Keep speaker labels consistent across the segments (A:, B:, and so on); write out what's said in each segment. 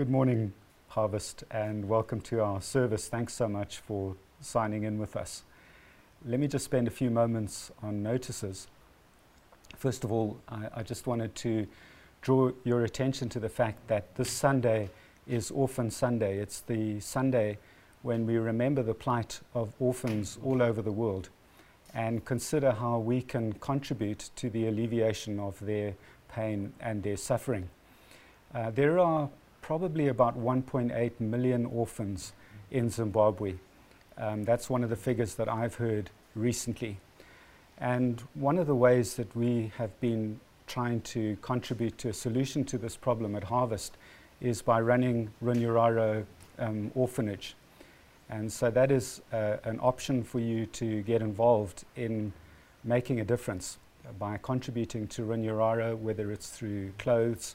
A: Good morning, Harvest, and welcome to our service. Thanks so much for signing in with us. Let me just spend a few moments on notices. First of all, I, I just wanted to draw your attention to the fact that this Sunday is Orphan Sunday. It's the Sunday when we remember the plight of orphans all over the world and consider how we can contribute to the alleviation of their pain and their suffering. Uh, there are probably about 1.8 million orphans in Zimbabwe. Um, that's one of the figures that I've heard recently. And one of the ways that we have been trying to contribute to a solution to this problem at Harvest is by running Runyararo um, Orphanage. And so that is uh, an option for you to get involved in making a difference by contributing to Runyararo, whether it's through clothes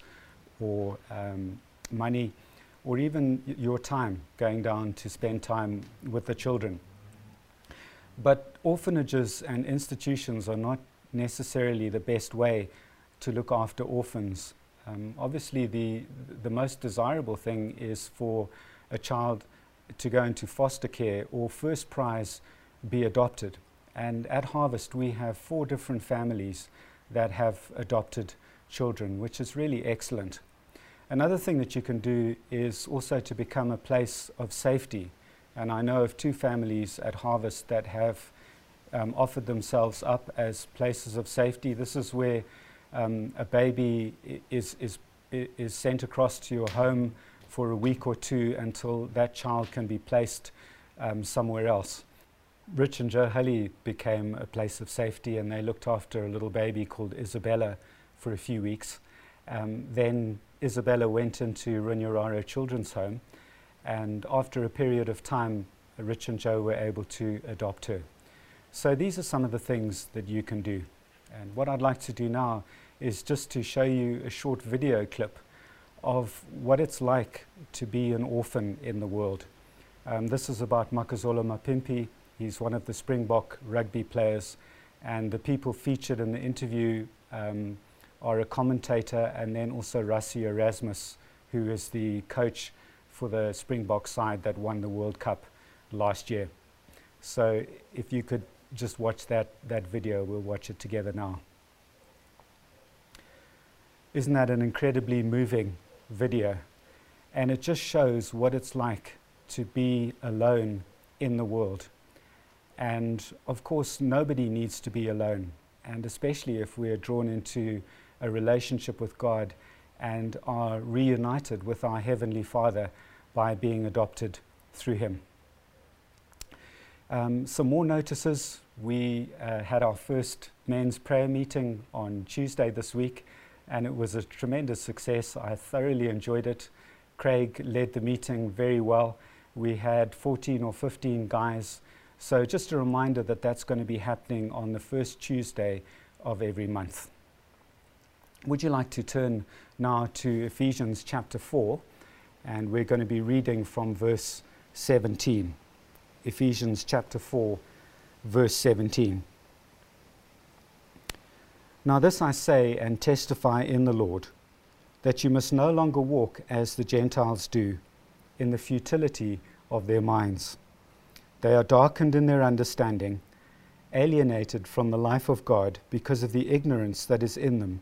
A: or um, money or even your time going down to spend time with the children. But orphanages and institutions are not necessarily the best way to look after orphans. Um, obviously, the, the most desirable thing is for a child to go into foster care or first prize be adopted. And at Harvest, we have four different families that have adopted children, which is really excellent. Another thing that you can do is also to become a place of safety. And I know of two families at Harvest that have um, offered themselves up as places of safety. This is where um, a baby is, is, is sent across to your home for a week or two until that child can be placed um, somewhere else. Rich and Joe Hully became a place of safety and they looked after a little baby called Isabella for a few weeks. Um, then Isabella went into Runyararo Children's Home and after a period of time, Rich and Joe were able to adopt her. So these are some of the things that you can do. And what I'd like to do now is just to show you a short video clip of what it's like to be an orphan in the world. Um, this is about Makazole Mapimpi. He's one of the Springbok rugby players, and the people featured in the interview um, are a commentator and then also Rassie Erasmus, who is the coach for the Springbok side that won the World Cup last year. So if you could just watch that, that video, we'll watch it together now. Isn't that an incredibly moving video? And it just shows what it's like to be alone in the world. And of course, nobody needs to be alone. And especially if we're drawn into a relationship with God and are reunited with our Heavenly Father by being adopted through Him. Um, some more notices. We uh, had our first men's prayer meeting on Tuesday this week, and it was a tremendous success. I thoroughly enjoyed it. Craig led the meeting very well. We had 14 or 15 guys. So, just a reminder that that's going to be happening on the first Tuesday of every month. Would you like to turn now to Ephesians chapter 4? And we're going to be reading from verse 17. Ephesians chapter 4, verse 17. Now, this I say and testify in the Lord, that you must no longer walk as the Gentiles do, in the futility of their minds. They are darkened in their understanding, alienated from the life of God because of the ignorance that is in them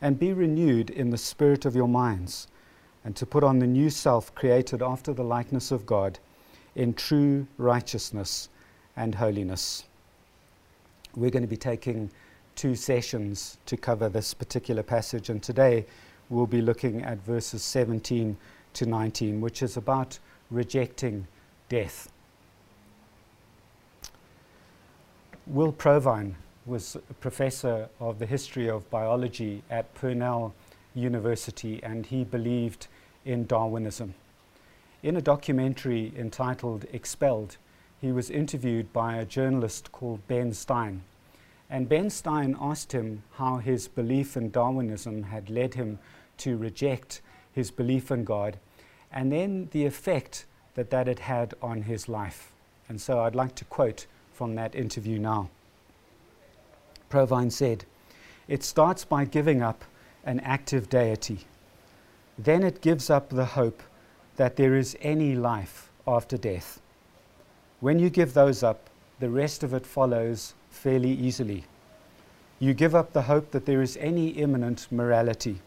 A: and be renewed in the spirit of your minds, and to put on the new self created after the likeness of God in true righteousness and holiness. We're going to be taking two sessions to cover this particular passage, and today we'll be looking at verses 17 to 19, which is about rejecting death. Will Provine was a professor of the history of biology at Cornell University, and he believed in Darwinism. in a documentary entitled Expelled, he was interviewed by a journalist called Ben Stein. And Ben Stein asked him how his belief in Darwinism had led him to reject his belief in God, and then the effect that that had had on his life. And so I'd like to quote from that interview now. Provine said, It starts by giving up an active deity. Then it gives up the hope that there is any life after death. When you give those up, the rest of it follows fairly easily. You give up the hope that there is any immanent morality.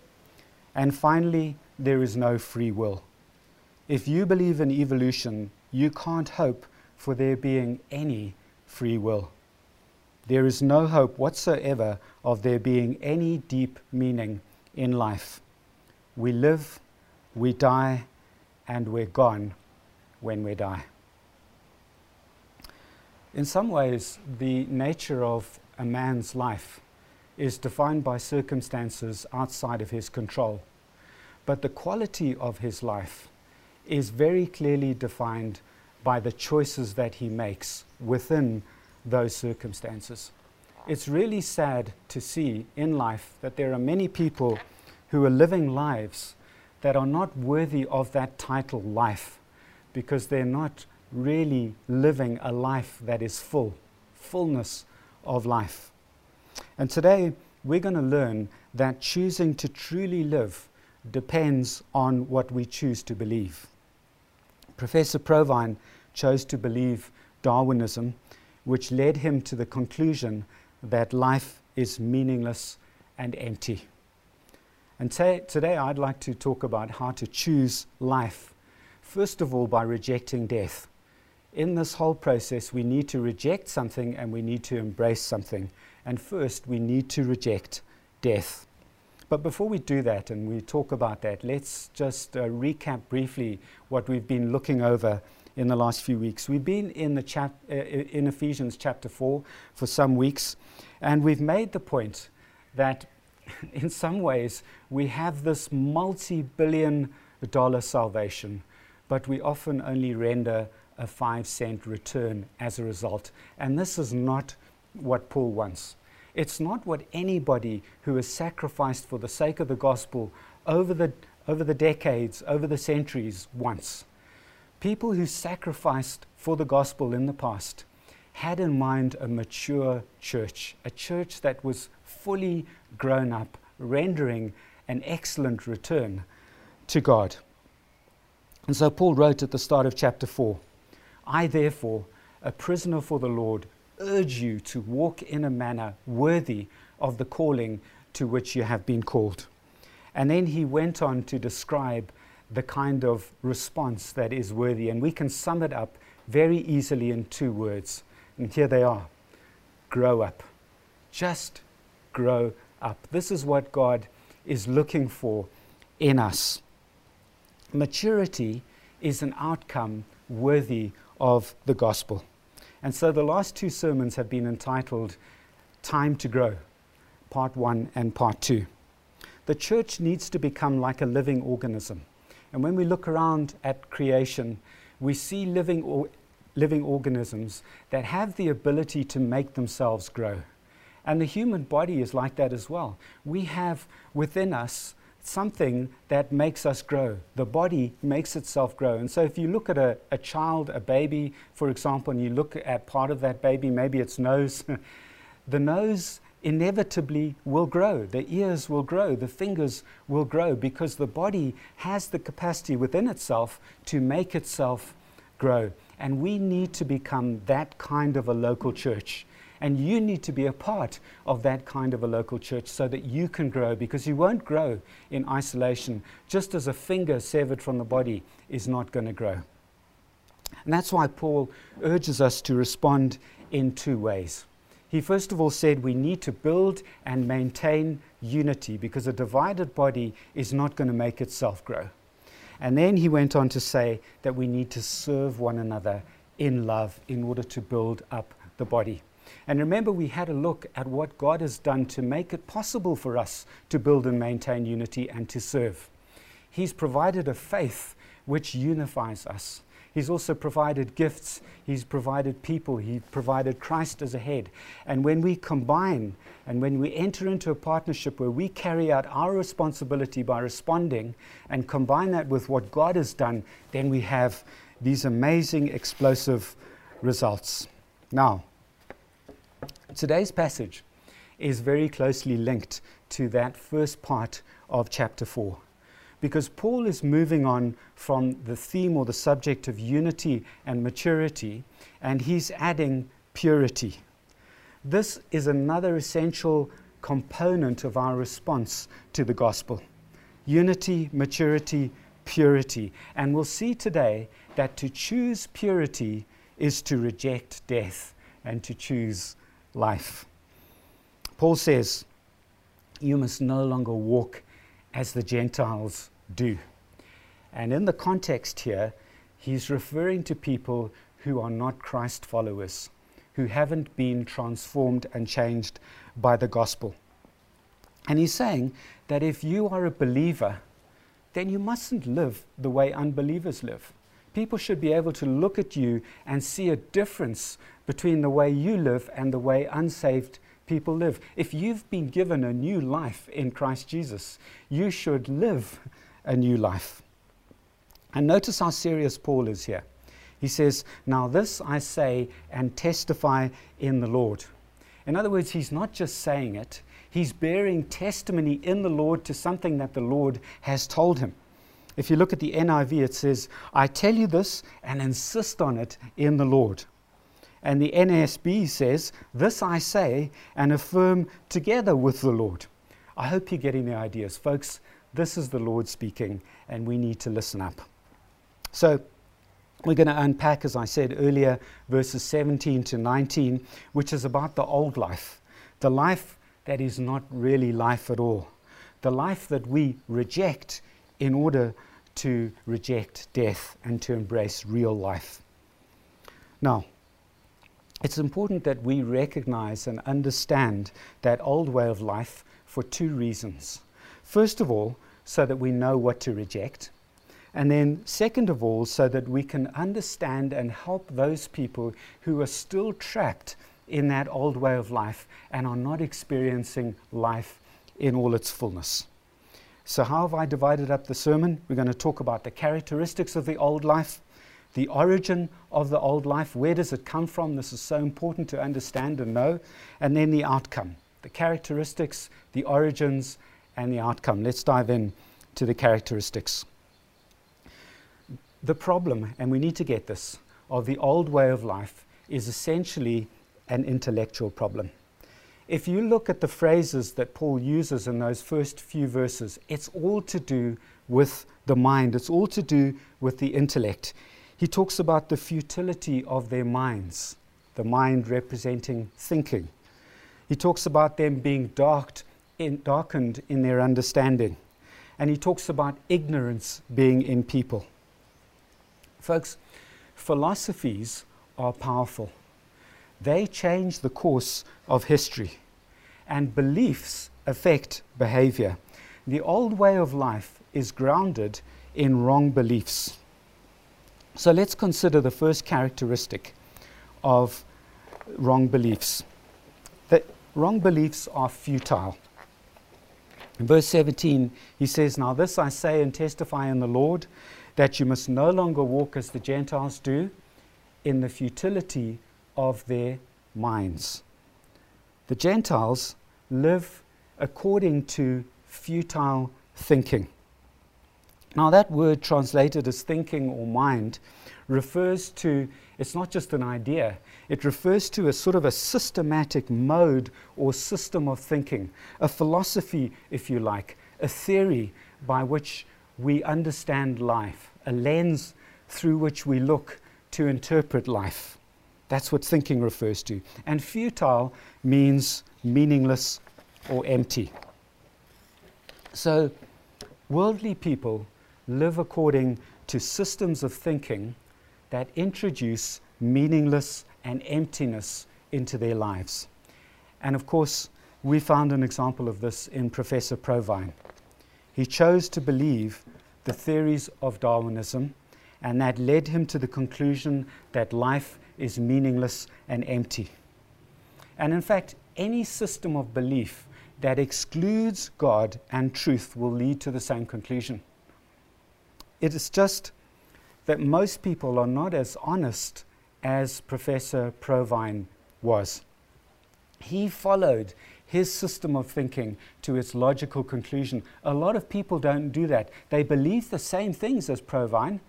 A: And finally, there is no free will. If you believe in evolution, you can't hope for there being any free will. There is no hope whatsoever of there being any deep meaning in life. We live, we die, and we're gone when we die. In some ways, the nature of a man's life is defined by circumstances outside of his control. But the quality of his life is very clearly defined by the choices that he makes within those circumstances. It's really sad to see in life that there are many people who are living lives that are not worthy of that title, life, because they're not really living a life that is full, fullness of life. And today we're going to learn that choosing to truly live depends on what we choose to believe. Professor Provine chose to believe Darwinism, which led him to the conclusion that life is meaningless and empty. And t- today I'd like to talk about how to choose life, first of all, by rejecting death in this whole process, we need to reject something and we need to embrace something. And first, we need to reject death. But before we do that and we talk about that, let's just uh, recap briefly what we've been looking over in the last few weeks. We've been in, the chap- uh, in Ephesians chapter 4 for some weeks, and we've made the point that in some ways we have this multi billion dollar salvation, but we often only render a five cent return as a result. And this is not what Paul wants. It's not what anybody who has sacrificed for the sake of the gospel over the, over the decades, over the centuries wants. People who sacrificed for the gospel in the past had in mind a mature church, a church that was fully grown up, rendering an excellent return to God. And so Paul wrote at the start of chapter 4 I, therefore, a prisoner for the Lord, urge you to walk in a manner worthy of the calling to which you have been called. And then he went on to describe the kind of response that is worthy. And we can sum it up very easily in two words. And here they are grow up. Just grow up. This is what God is looking for in us. Maturity is an outcome worthy of the gospel. And so the last two sermons have been entitled Time to Grow, Part 1 and Part 2. The church needs to become like a living organism. And when we look around at creation, we see living, or, living organisms that have the ability to make themselves grow. And the human body is like that as well. We have within us something that makes us grow. The body makes itself grow. And so if you look at a, a child, a baby, for example, and you look at part of that baby, maybe its nose, the nose inevitably will grow. The ears will grow. The fingers will grow because the body has the capacity within itself to make itself grow. And we need to become that kind of a local church and you need to be a part of that kind of a local church so that you can grow because you won't grow in isolation, just as a finger severed from the body is not going to grow. And that's why Paul urges us to respond in two ways. He first of all said we need to build and maintain unity because a divided body is not going to make itself grow. And then he went on to say that we need to serve one another in love in order to build up the body. And remember, we had a look at what God has done to make it possible for us to build and maintain unity and to serve. He's provided a faith which unifies us. He's also provided gifts, He's provided people, He provided Christ as a head. And when we combine and when we enter into a partnership where we carry out our responsibility by responding and combine that with what God has done, then we have these amazing, explosive results. Now, today's passage is very closely linked to that first part of chapter 4 because Paul is moving on from the theme or the subject of unity and maturity, and he's adding purity. This is another essential component of our response to the gospel unity, maturity, purity. And we'll see today that to choose purity is to reject death and to choose life. Paul says, You must no longer walk as the Gentiles do. And in the context here, he's referring to people who are not Christ followers, who haven't been transformed and changed by the gospel. And he's saying that if you are a believer, then you mustn't live the way unbelievers live. People should be able to look at you and see a difference between the way you live and the way unsaved people live. If you've been given a new life in Christ Jesus, you should live a new life. And notice how serious Paul is here. He says, Now this I say and testify in the Lord. In other words, he's not just saying it, he's bearing testimony in the Lord to something that the Lord has told him. If you look at the NIV, it says, I tell you this and insist on it in the Lord. And the NASB says, This I say and affirm together with the Lord. I hope you're getting the ideas. Folks, this is the Lord speaking, and we need to listen up. So, we're going to unpack, as I said earlier, verses 17 to 19, which is about the old life, the life that is not really life at all, the life that we reject in order to reject death and to embrace real life. Now, it's important that we recognize and understand that old way of life for two reasons. First of all, so that we know what to reject. And then, second of all, so that we can understand and help those people who are still trapped in that old way of life and are not experiencing life in all its fullness. So, how have I divided up the sermon? We're going to talk about the characteristics of the old life, the origin of the old life, where does it come from? This is so important to understand and know, and then the outcome, the characteristics, the origins, and the outcome. Let's dive in to the characteristics. The problem, and we need to get this, of the old way of life is essentially an intellectual problem. If you look at the phrases that Paul uses in those first few verses, it's all to do with the mind, it's all to do with the intellect. He talks about the futility of their minds, the mind representing thinking. He talks about them being darked in, darkened in their understanding. And he talks about ignorance being in people. Folks, philosophies are powerful. They change the course of history, and beliefs affect behavior. The old way of life is grounded in wrong beliefs. So let's consider the first characteristic of wrong beliefs. That wrong beliefs are futile. In verse 17, he says, Now this I say and testify in the Lord, that you must no longer walk as the Gentiles do, in the futility of their minds. The Gentiles live according to futile thinking. Now, that word translated as thinking or mind refers to, it's not just an idea, it refers to a sort of a systematic mode or system of thinking, a philosophy, if you like, a theory by which we understand life, a lens through which we look to interpret life. That's what thinking refers to. And futile means meaningless or empty. So, worldly people live according to systems of thinking that introduce meaningless and emptiness into their lives. And of course, we found an example of this in Professor Provine. He chose to believe the theories of Darwinism, and that led him to the conclusion that life is meaningless and empty. And in fact, any system of belief that excludes God and truth will lead to the same conclusion. It is just that most people are not as honest as Professor Provine was. He followed his system of thinking to its logical conclusion. A lot of people don't do that. They believe the same things as Provine,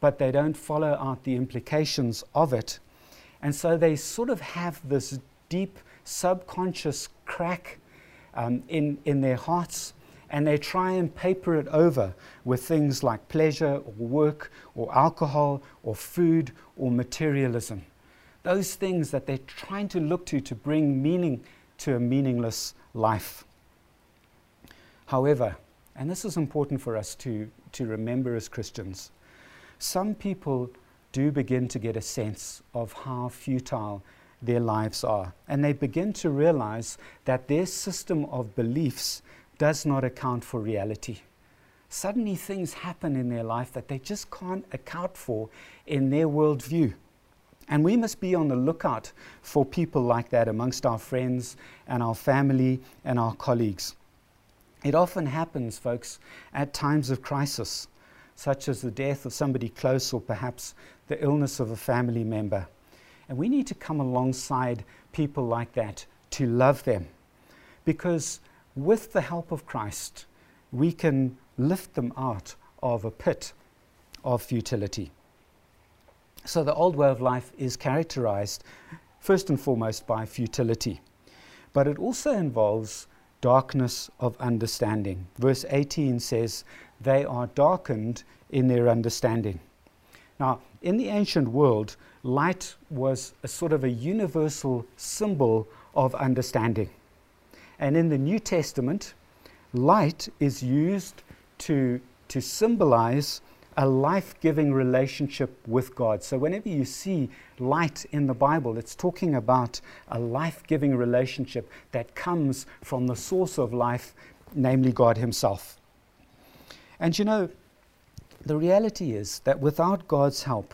A: but they don't follow out the implications of it. And so they sort of have this deep subconscious crack um, in, in their hearts and they try and paper it over with things like pleasure or work or alcohol or food or materialism. Those things that they're trying to look to to bring meaning to a meaningless life. However, and this is important for us to, to remember as Christians, some people do begin to get a sense of how futile their lives are. And they begin to realize that their system of beliefs does not account for reality. Suddenly, things happen in their life that they just can't account for in their worldview. And we must be on the lookout for people like that amongst our friends and our family and our colleagues. It often happens, folks, at times of crisis, such as the death of somebody close or perhaps the illness of a family member. And we need to come alongside people like that to love them. Because with the help of Christ, we can lift them out of a pit of futility. So the old way of life is characterized first and foremost by futility, but it also involves darkness of understanding. Verse 18 says, They are darkened in their understanding. Now, in the ancient world, light was a sort of a universal symbol of understanding. And in the New Testament, light is used to, to symbolize a life giving relationship with God. So, whenever you see light in the Bible, it's talking about a life giving relationship that comes from the source of life, namely God Himself. And you know, the reality is that without God's help,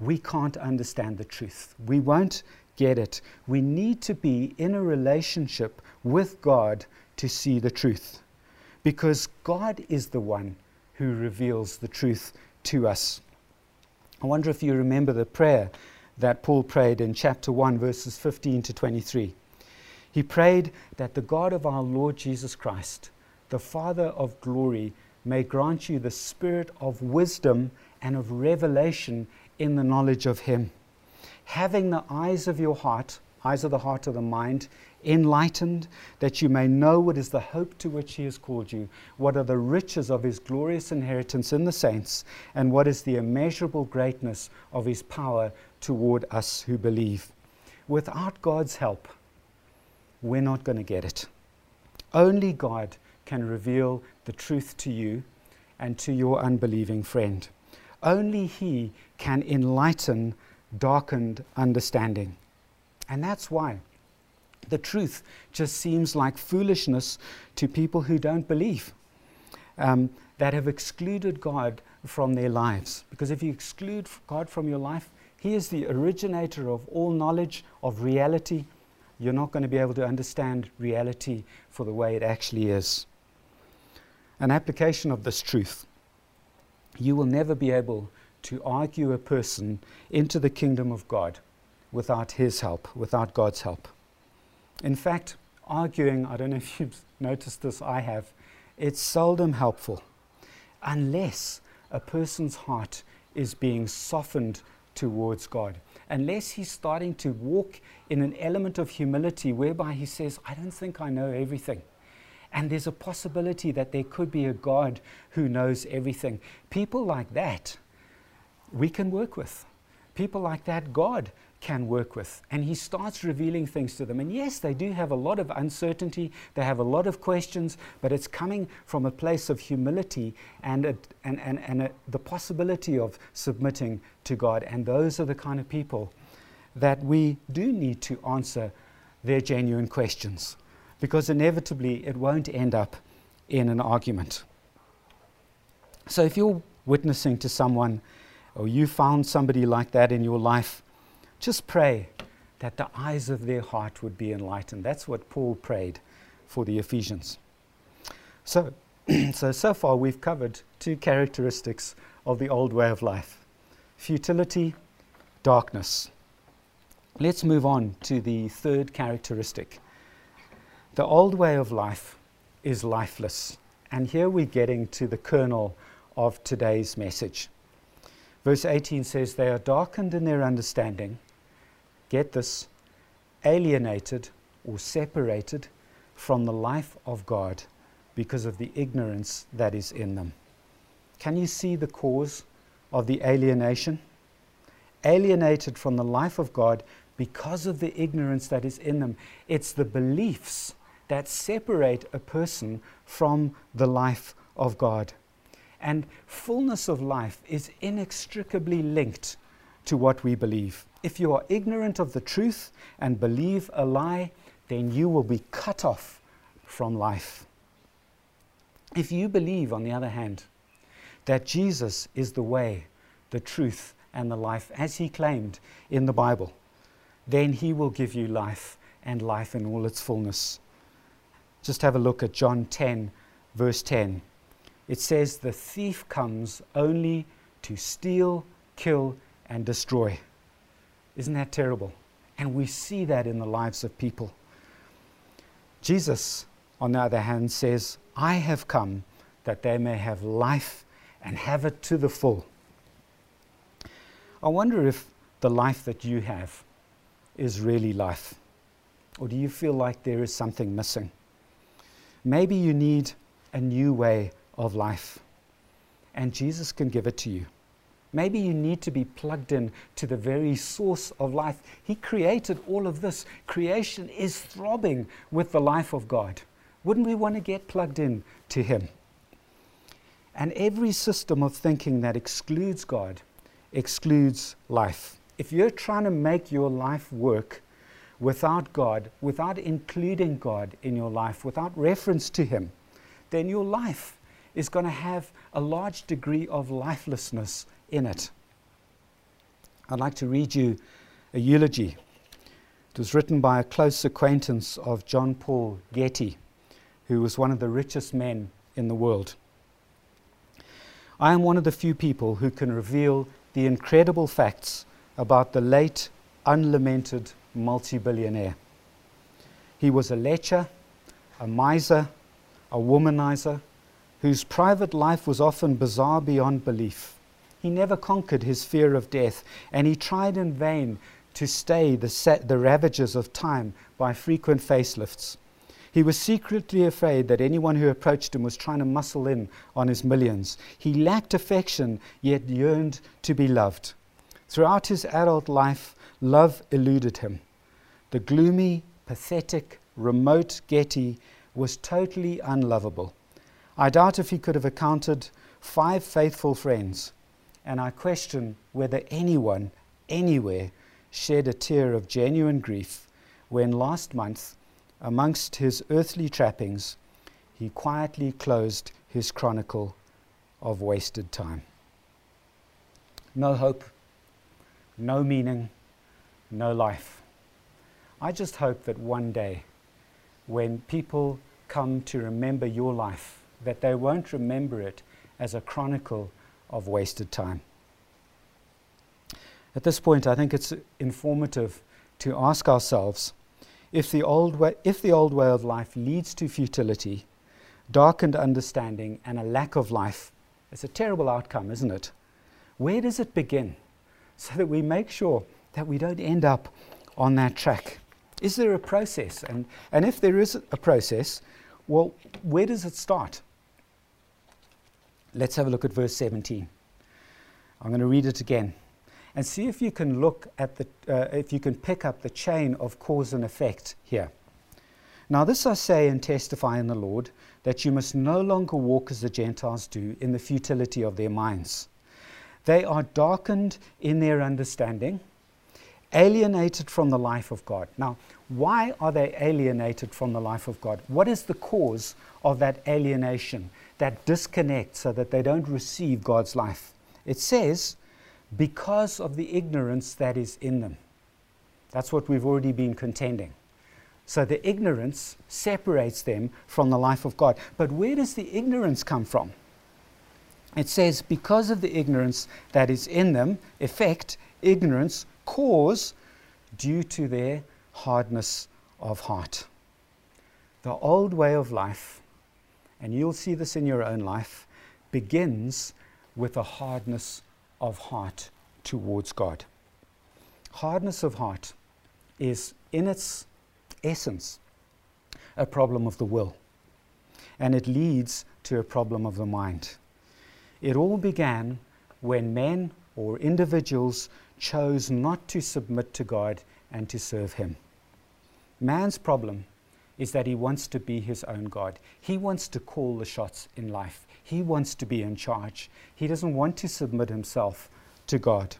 A: we can't understand the truth. We won't get it. We need to be in a relationship with God to see the truth. Because God is the one who reveals the truth to us. I wonder if you remember the prayer that Paul prayed in chapter 1, verses 15 to 23. He prayed that the God of our Lord Jesus Christ, the Father of glory, may grant you the spirit of wisdom and of revelation in the knowledge of Him, having the eyes of your heart, eyes of the heart of the mind, enlightened, that you may know what is the hope to which He has called you, what are the riches of His glorious inheritance in the saints, and what is the immeasurable greatness of His power toward us who believe. Without God's help, we're not going to get it. Only God can reveal the truth to you and to your unbelieving friend. Only He can enlighten darkened understanding. And that's why the truth just seems like foolishness to people who don't believe, um, that have excluded God from their lives. Because if you exclude God from your life, He is the originator of all knowledge, of reality. You're not going to be able to understand reality for the way it actually is. An application of this truth you will never be able to argue a person into the kingdom of God without His help, without God's help. In fact, arguing, I don't know if you've noticed this, I have, it's seldom helpful unless a person's heart is being softened towards God. Unless he's starting to walk in an element of humility whereby he says, I don't think I know everything. And there's a possibility that there could be a God who knows everything. People like that, we can work with. People like that, God can work with. And He starts revealing things to them. And yes, they do have a lot of uncertainty, they have a lot of questions, but it's coming from a place of humility and, a, and, and, and a, the possibility of submitting to God. And those are the kind of people that we do need to answer their genuine questions because inevitably it won't end up in an argument. So if you're witnessing to someone or you found somebody like that in your life, just pray that the eyes of their heart would be enlightened. That's what Paul prayed for the Ephesians. So, so, so far we've covered two characteristics of the old way of life futility, darkness. Let's move on to the third characteristic. The old way of life is lifeless. And here we're getting to the kernel of today's message. Verse 18 says, They are darkened in their understanding. Get this, alienated or separated from the life of God because of the ignorance that is in them. Can you see the cause of the alienation? Alienated from the life of God because of the ignorance that is in them. It's the beliefs that separate a person from the life of God. And fullness of life is inextricably linked to what we believe. If you are ignorant of the truth and believe a lie, then you will be cut off from life. If you believe, on the other hand, that Jesus is the way, the truth, and the life, as he claimed in the Bible, then he will give you life and life in all its fullness. Just have a look at John 10, verse 10. It says, The thief comes only to steal, kill, and destroy. Isn't that terrible? And we see that in the lives of people. Jesus, on the other hand, says, I have come that they may have life and have it to the full. I wonder if the life that you have is really life. Or do you feel like there is something missing? Maybe you need a new way of life, and Jesus can give it to you. Maybe you need to be plugged in to the very source of life. He created all of this. Creation is throbbing with the life of God. Wouldn't we want to get plugged in to Him? And every system of thinking that excludes God excludes life. If you're trying to make your life work without God, without including God in your life, without reference to Him, then your life is going to have a large degree of lifelessness in it. I'd like to read you a eulogy. It was written by a close acquaintance of John Paul Getty, who was one of the richest men in the world. I am one of the few people who can reveal the incredible facts about the late, unlamented multi billionaire. He was a lecher, a miser, a womanizer, whose private life was often bizarre beyond belief. He never conquered his fear of death, and he tried in vain to stay the, the ravages of time by frequent facelifts. He was secretly afraid that anyone who approached him was trying to muscle in on his millions. He lacked affection, yet yearned to be loved. Throughout his adult life, love eluded him. The gloomy, pathetic, remote Getty was totally unlovable. I doubt if he could have accounted five faithful friends, and I question whether anyone, anywhere, shed a tear of genuine grief when last month, amongst his earthly trappings, he quietly closed his chronicle of wasted time. No hope, no meaning, no life. I just hope that one day, when people come to remember your life, that they won't remember it as a chronicle of wasted time. At this point, I think it's informative to ask ourselves if the old way, if the old way of life leads to futility, darkened understanding, and a lack of life, it's a terrible outcome, isn't it? Where does it begin? So that we make sure that we don't end up on that track. Is there a process? And, and if there is a process, well, where does it start? Let's have a look at verse 17. I'm going to read it again and see if you can look at the, uh, if you can pick up the chain of cause and effect here. Now, this I say and testify in the Lord that you must no longer walk as the Gentiles do in the futility of their minds. They are darkened in their understanding, alienated from the life of God. Now, why are they alienated from the life of God? What is the cause of that alienation? That disconnect so that they don't receive God's life. It says, because of the ignorance that is in them. That's what we've already been contending. So the ignorance separates them from the life of God. But where does the ignorance come from? It says, because of the ignorance that is in them, effect, ignorance, cause, due to their hardness of heart. The old way of life, and you'll see this in your own life, begins with a hardness of heart towards God. Hardness of heart is, in its essence, a problem of the will, and it leads to a problem of the mind. It all began when men or individuals chose not to submit to God and to serve Him. Man's problem is that he wants to be his own God. He wants to call the shots in life. He wants to be in charge. He doesn't want to submit himself to God.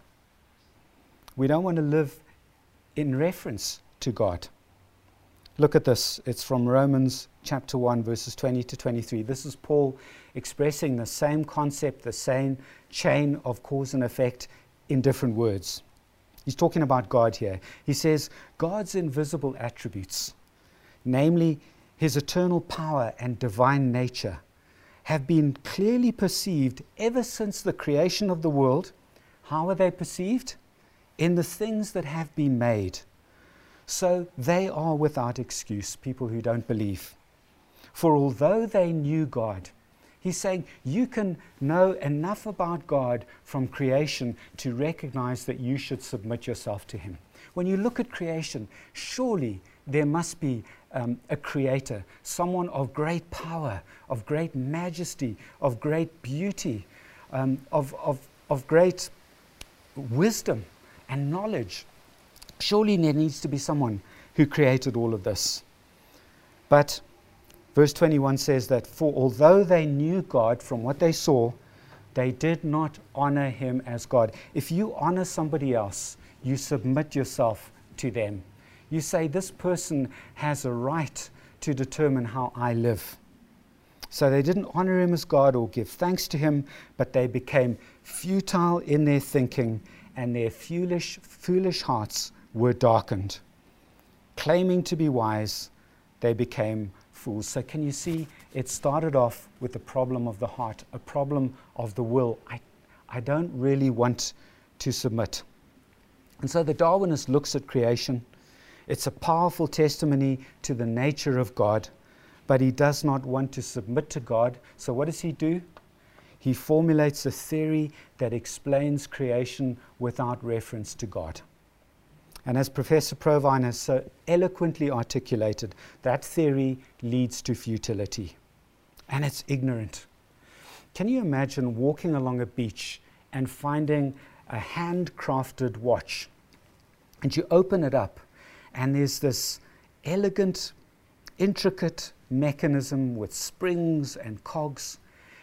A: We don't want to live in reference to God. Look at this. It's from Romans chapter 1, verses 20 to 23. This is Paul expressing the same concept, the same chain of cause and effect in different words. He's talking about God here. He says, God's invisible attributes, namely his eternal power and divine nature, have been clearly perceived ever since the creation of the world. How are they perceived? In the things that have been made. So they are without excuse, people who don't believe. For although they knew God, He's saying you can know enough about God from creation to recognize that you should submit yourself to Him. When you look at creation, surely there must be um, a creator, someone of great power, of great majesty, of great beauty, um, of, of, of great wisdom and knowledge. Surely there needs to be someone who created all of this. But Verse 21 says that, For although they knew God from what they saw, they did not honor him as God. If you honor somebody else, you submit yourself to them. You say, This person has a right to determine how I live. So they didn't honor him as God or give thanks to him, but they became futile in their thinking, and their foolish, foolish hearts were darkened. Claiming to be wise, they became fools. So, can you see it started off with the problem of the heart, a problem of the will. I, I don't really want to submit. And so the Darwinist looks at creation. It's a powerful testimony to the nature of God, but he does not want to submit to God. So, what does he do? He formulates a theory that explains creation without reference to God. And as Professor Provine has so eloquently articulated, that theory leads to futility. And it's ignorant. Can you imagine walking along a beach and finding a handcrafted watch? And you open it up, and there's this elegant, intricate mechanism with springs and cogs.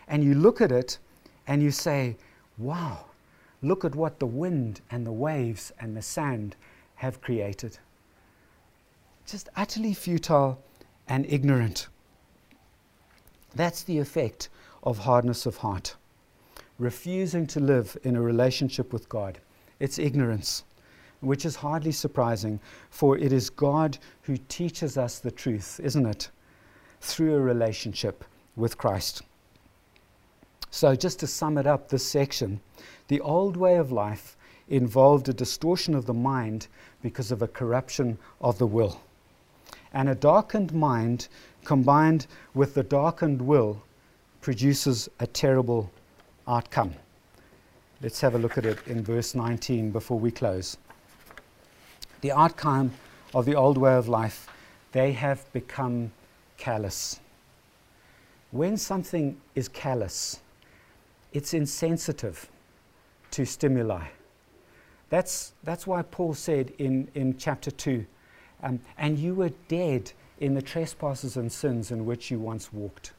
A: And you look at it and you say, wow, look at what the wind and the waves and the sand have created. Just utterly futile and ignorant. That's the effect of hardness of heart. Refusing to live in a relationship with God. It's ignorance, which is hardly surprising, for it is God who teaches us the truth, isn't it? Through a relationship with Christ. So, just to sum it up, this section, the old way of life involved a distortion of the mind because of a corruption of the will. And a darkened mind combined with the darkened will produces a terrible outcome. Let's have a look at it in verse 19 before we close. The outcome of the old way of life, they have become callous. When something is callous, it's insensitive to stimuli. That's, that's why Paul said in, in chapter 2 um, and you were dead in the trespasses and sins in which you once walked.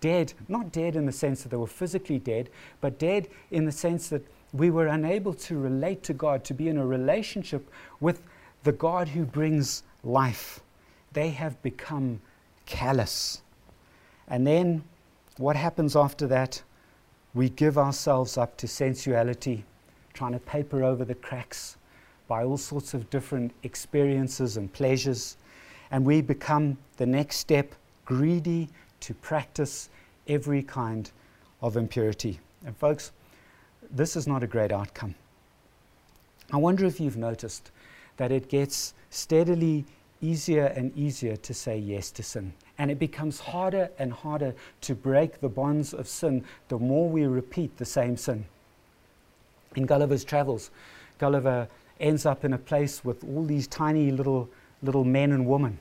A: Dead, not dead in the sense that they were physically dead, but dead in the sense that we were unable to relate to God, to be in a relationship with the God who brings life. They have become callous. And then what happens after that? We give ourselves up to sensuality, trying to paper over the cracks by all sorts of different experiences and pleasures. And we become the next step greedy to practice every kind of impurity. And, folks, this is not a great outcome. I wonder if you've noticed that it gets steadily easier and easier to say yes to sin. And it becomes harder and harder to break the bonds of sin the more we repeat the same sin. In Gulliver's Travels, Gulliver ends up in a place with all these tiny little, little men and women.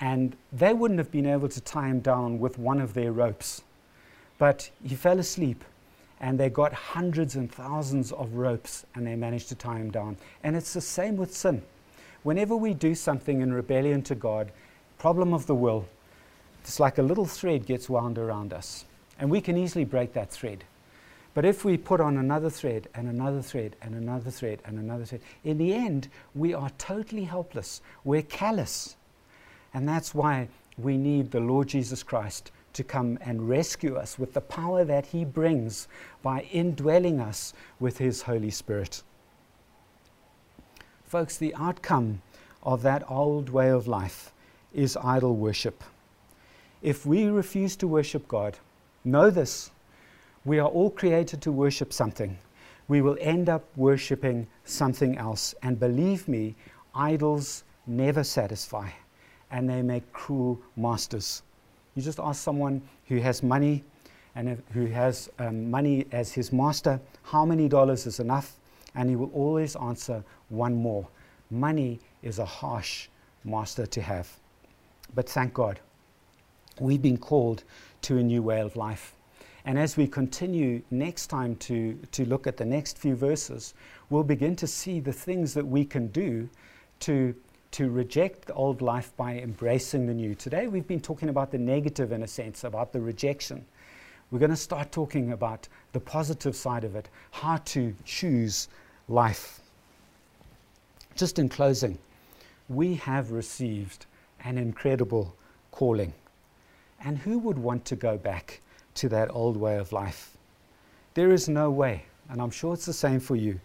A: And they wouldn't have been able to tie him down with one of their ropes. But he fell asleep and they got hundreds and thousands of ropes and they managed to tie him down. And it's the same with sin. Whenever we do something in rebellion to God, problem of the will, it's like a little thread gets wound around us. And we can easily break that thread. But if we put on another thread and another thread and another thread and another thread, in the end, we are totally helpless. We're callous. And that's why we need the Lord Jesus Christ to come and rescue us with the power that He brings by indwelling us with His Holy Spirit. Folks, the outcome of that old way of life is idol worship. If we refuse to worship God, know this we are all created to worship something. We will end up worshiping something else. And believe me, idols never satisfy and they make cruel masters. You just ask someone who has money and who has um, money as his master, how many dollars is enough? And he will always answer one more. Money is a harsh master to have. But thank God, we've been called to a new way of life. And as we continue next time to, to look at the next few verses, we'll begin to see the things that we can do to to reject the old life by embracing the new. Today we've been talking about the negative in a sense, about the rejection. We're going to start talking about the positive side of it, how to choose life. Just in closing, we have received an incredible calling. And who would want to go back to that old way of life? There is no way, and I'm sure it's the same for you,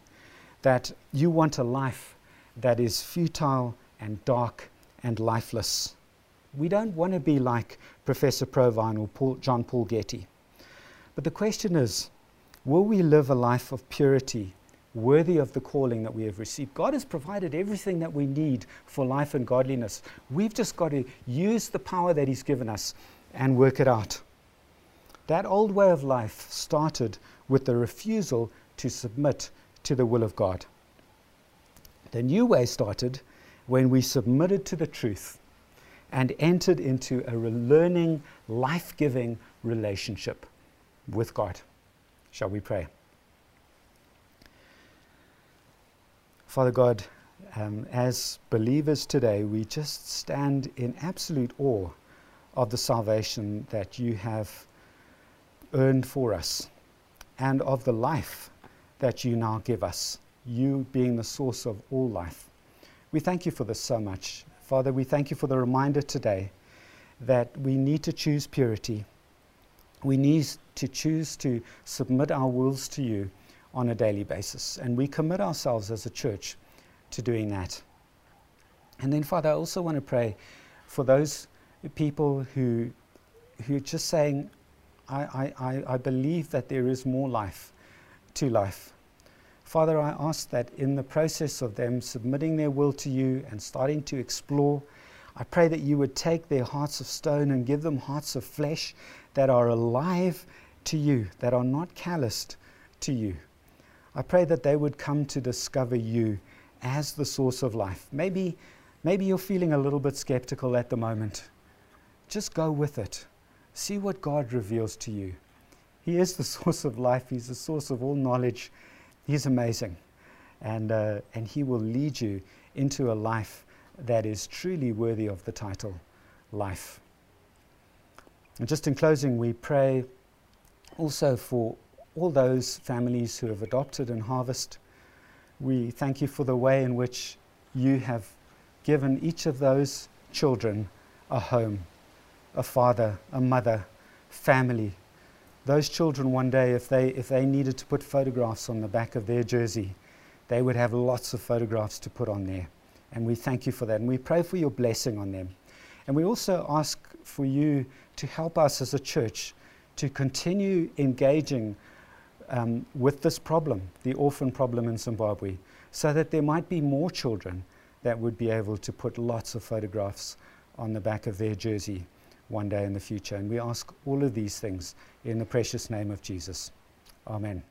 A: that you want a life that is futile and dark and lifeless. We don't want to be like Professor Provine or Paul, John Paul Getty. But the question is will we live a life of purity worthy of the calling that we have received? God has provided everything that we need for life and godliness. We've just got to use the power that He's given us and work it out. That old way of life started with the refusal to submit to the will of God. The new way started when we submitted to the truth and entered into a learning, life giving relationship with God. Shall we pray? Father God, um, as believers today, we just stand in absolute awe of the salvation that you have earned for us and of the life that you now give us, you being the source of all life. We thank you for this so much. Father, we thank you for the reminder today that we need to choose purity. We need to choose to submit our wills to you on a daily basis. And we commit ourselves as a church to doing that. And then, Father, I also want to pray for those people who, who are just saying, I, I, I believe that there is more life to life. Father, I ask that in the process of them submitting their will to you and starting to explore, I pray that you would take their hearts of stone and give them hearts of flesh that are alive to you, that are not calloused to you. I pray that they would come to discover you as the source of life. Maybe, maybe you're feeling a little bit skeptical at the moment. Just go with it. See what God reveals to you. He is the source of life, He's the source of all knowledge. He's amazing. And, uh, and He will lead you into a life that is truly worthy of the title life. And just in closing, we pray also for all those families who have adopted and harvest. We thank you for the way in which you have given each of those children a home, a father, a mother, family. Those children, one day, if they, if they needed to put photographs on the back of their jersey, they would have lots of photographs to put on there. And we thank you for that. And we pray for your blessing on them. And we also ask for you to help us as a church to continue engaging um, with this problem, the orphan problem in Zimbabwe, so that there might be more children that would be able to put lots of photographs on the back of their jersey one day in the future. And we ask all of these things in the precious name of Jesus. Amen.